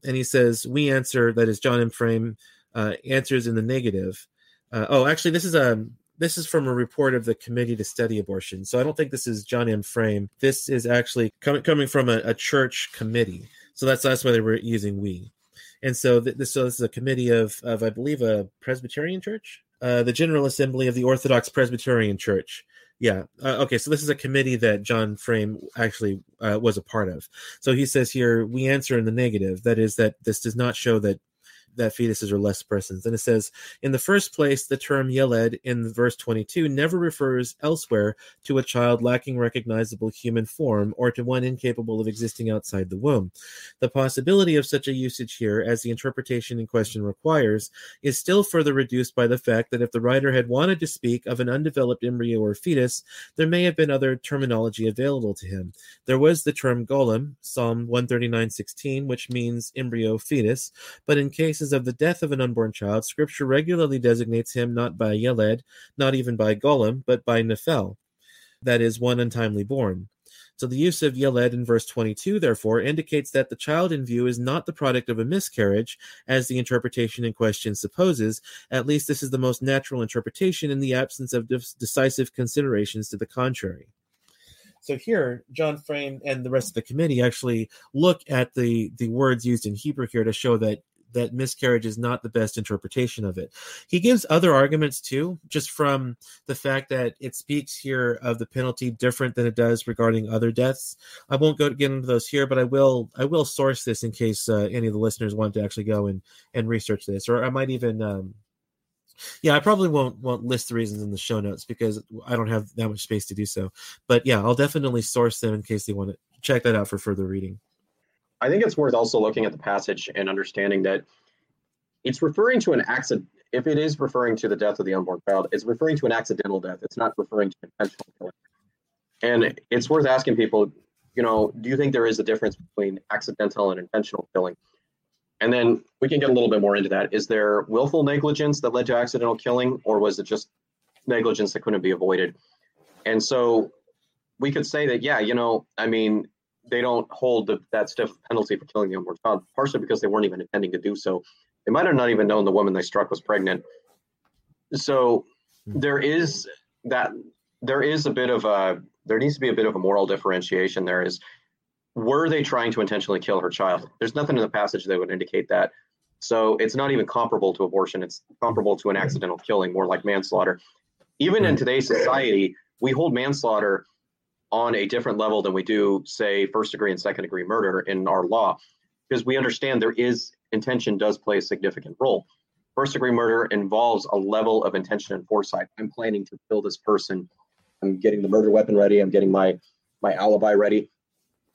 S4: And he says, "We answer that is John M. Frame uh, answers in the negative." Uh, oh, actually, this is a um, this is from a report of the Committee to Study Abortion. So I don't think this is John M. Frame. This is actually com- coming from a, a church committee. So that's that's why they were using we. And so th- this so this is a committee of of I believe a Presbyterian church, uh, the General Assembly of the Orthodox Presbyterian Church. Yeah. Uh, okay. So this is a committee that John Frame actually uh, was a part of. So he says here, we answer in the negative. That is, that this does not show that that fetuses are less persons. And it says, in the first place, the term yeled in verse 22 never refers elsewhere to a child lacking recognizable human form or to one incapable of existing outside the womb. The possibility of such a usage here, as the interpretation in question requires, is still further reduced by the fact that if the writer had wanted to speak of an undeveloped embryo or fetus, there may have been other terminology available to him. There was the term golem, Psalm 139:16, which means embryo fetus, but in cases of the death of an unborn child, Scripture regularly designates him not by Yeled, not even by Golem, but by Nephel, that is, one untimely born. So the use of Yeled in verse 22, therefore, indicates that the child in view is not the product of a miscarriage, as the interpretation in question supposes. At least this is the most natural interpretation in the absence of de- decisive considerations to the contrary. So here, John Frame and the rest of the committee actually look at the the words used in Hebrew here to show that that miscarriage is not the best interpretation of it. He gives other arguments too, just from the fact that it speaks here of the penalty different than it does regarding other deaths. I won't go get into those here, but I will I will source this in case uh, any of the listeners want to actually go and and research this, or I might even. Um, yeah, I probably won't won't list the reasons in the show notes because I don't have that much space to do so. But yeah, I'll definitely source them in case they want to check that out for further reading.
S5: I think it's worth also looking at the passage and understanding that it's referring to an accident. If it is referring to the death of the unborn child, it's referring to an accidental death. It's not referring to intentional killing. And it's worth asking people, you know, do you think there is a difference between accidental and intentional killing? And then we can get a little bit more into that. Is there willful negligence that led to accidental killing, or was it just negligence that couldn't be avoided? And so we could say that, yeah, you know, I mean, they don't hold the, that stiff penalty for killing the unborn child, partially because they weren't even intending to do so. They might have not even known the woman they struck was pregnant. So hmm. there is that there is a bit of a there needs to be a bit of a moral differentiation. There is were they trying to intentionally kill her child? There's nothing in the passage that would indicate that. So it's not even comparable to abortion. It's comparable to an accidental killing, more like manslaughter. Even in today's society, we hold manslaughter on a different level than we do, say, first degree and second degree murder in our law, because we understand there is intention does play a significant role. First degree murder involves a level of intention and foresight. I'm planning to kill this person. I'm getting the murder weapon ready. I'm getting my my alibi ready.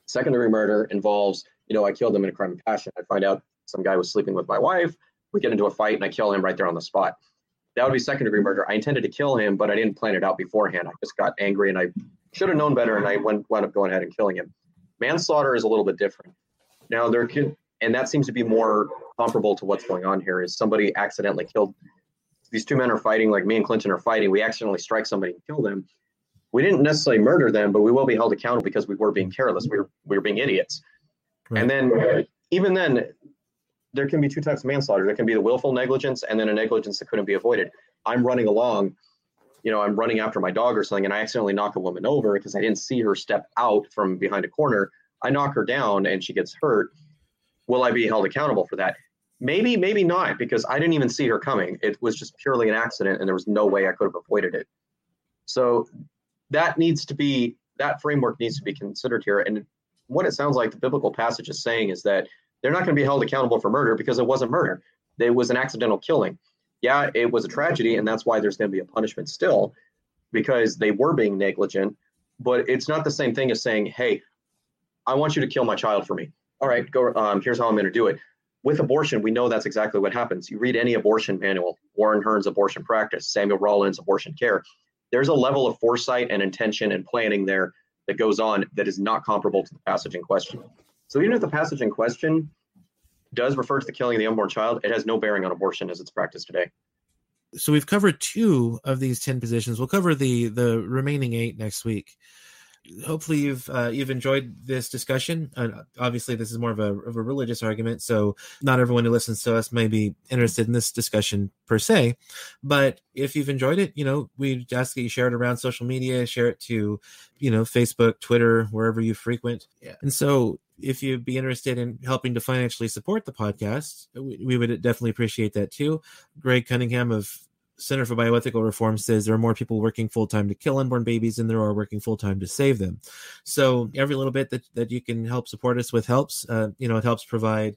S5: Second degree murder involves, you know, I killed them in a crime of passion. I find out some guy was sleeping with my wife. We get into a fight and I kill him right there on the spot. That would be second degree murder. I intended to kill him, but I didn't plan it out beforehand. I just got angry and I should have known better, and I went, wound up going ahead and killing him. Manslaughter is a little bit different. Now there could, and that seems to be more comparable to what's going on here. Is somebody accidentally killed? These two men are fighting, like me and Clinton are fighting. We accidentally strike somebody and kill them. We didn't necessarily murder them, but we will be held accountable because we were being careless. We were we were being idiots. Right. And then, even then, there can be two types of manslaughter. There can be the willful negligence and then a negligence that couldn't be avoided. I'm running along you know, I'm running after my dog or something and I accidentally knock a woman over because I didn't see her step out from behind a corner. I knock her down and she gets hurt. Will I be held accountable for that? Maybe, maybe not, because I didn't even see her coming. It was just purely an accident and there was no way I could have avoided it. So that needs to be, that framework needs to be considered here. And what it sounds like the biblical passage is saying is that they're not going to be held accountable for murder because it wasn't murder, it was an accidental killing yeah, it was a tragedy, and that's why there's going to be a punishment still, because they were being negligent. But it's not the same thing as saying, hey, I want you to kill my child for me. All right, go. Um, here's how I'm going to do it. With abortion, we know that's exactly what happens. You read any abortion manual, Warren Hern's abortion practice, Samuel Rowlands' abortion care. There's a level of foresight and intention and planning there that goes on that is not comparable to the passage in question. So even if the passage in question does refer to the killing of the unborn child, it has no bearing on abortion as it's practiced today.
S4: So we've covered two of these 10 positions. We'll cover the the remaining eight next week hopefully you've uh, you've enjoyed this discussion. obviously, this is more of a of a religious argument, so not everyone who listens to us may be interested in this discussion per se. But if you've enjoyed it, you know we ask that you share it around social media, share it to you know Facebook, Twitter, wherever you frequent. Yeah. And so, if you'd be interested in helping to financially support the podcast, we, we would definitely appreciate that too. Greg Cunningham of Center for Bioethical Reform says there are more people working full time to kill unborn babies than there are working full time to save them. So every little bit that, that you can help support us with helps. Uh, you know, it helps provide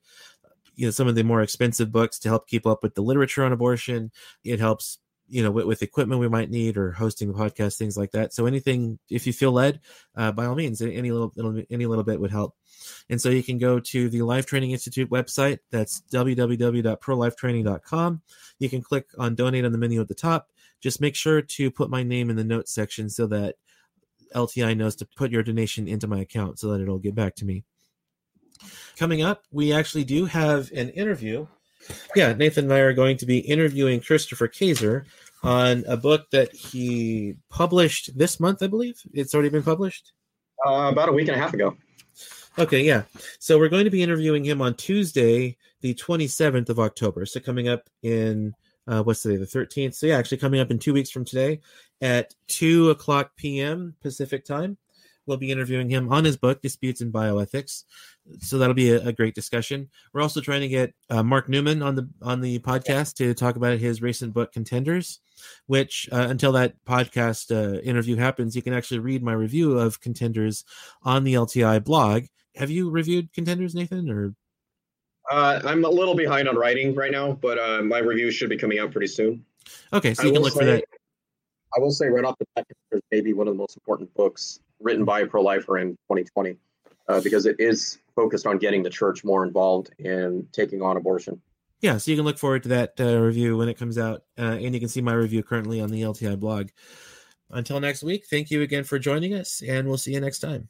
S4: you know some of the more expensive books to help keep up with the literature on abortion. It helps you know with, with, equipment we might need or hosting the podcast things like that so anything if you feel led uh, by all means any little any little bit would help and so you can go to the life training institute website that's www.prolifetraining.com you can click on donate on the menu at the top just make sure to put my name in the notes section so that lti knows to put your donation into my account so that it'll get back to me coming up we actually do have an interview yeah, Nathan and I are going to be interviewing Christopher Kaczor on a book that he published this month, I believe. It's already been published?
S5: Uh, about a week and a half ago.
S4: Okay, yeah. So we're going to be interviewing him on Tuesday, the 27th of October. So coming up in, uh, what's today, the 13th? So yeah, actually coming up in two weeks from today at 2 o'clock p.m. Pacific time. We'll be interviewing him on his book, Disputes in Bioethics so that'll be a, a, great discussion. We're also trying to get uh, Mark Newman on the on the podcast yeah. to talk about his recent book Contenders, which uh, until that podcast uh, interview happens, you can actually read my review of Contenders on the LTI blog. Have you reviewed Contenders, Nathan? Or
S5: uh, I'm a little behind on writing right now, but uh, my review should be coming out pretty soon.
S4: Okay, so you can look say, for that.
S5: I will say right off the bat, Contenders may be one of the most important books written by a pro lifer in 2020 uh, because it is focused on getting the church more involved in taking on abortion.
S4: Yeah, so you can look forward to that uh, review when it comes out, uh, and you can see my review currently on the LTI blog. Until next week, thank you again for joining us, and we'll see you next time.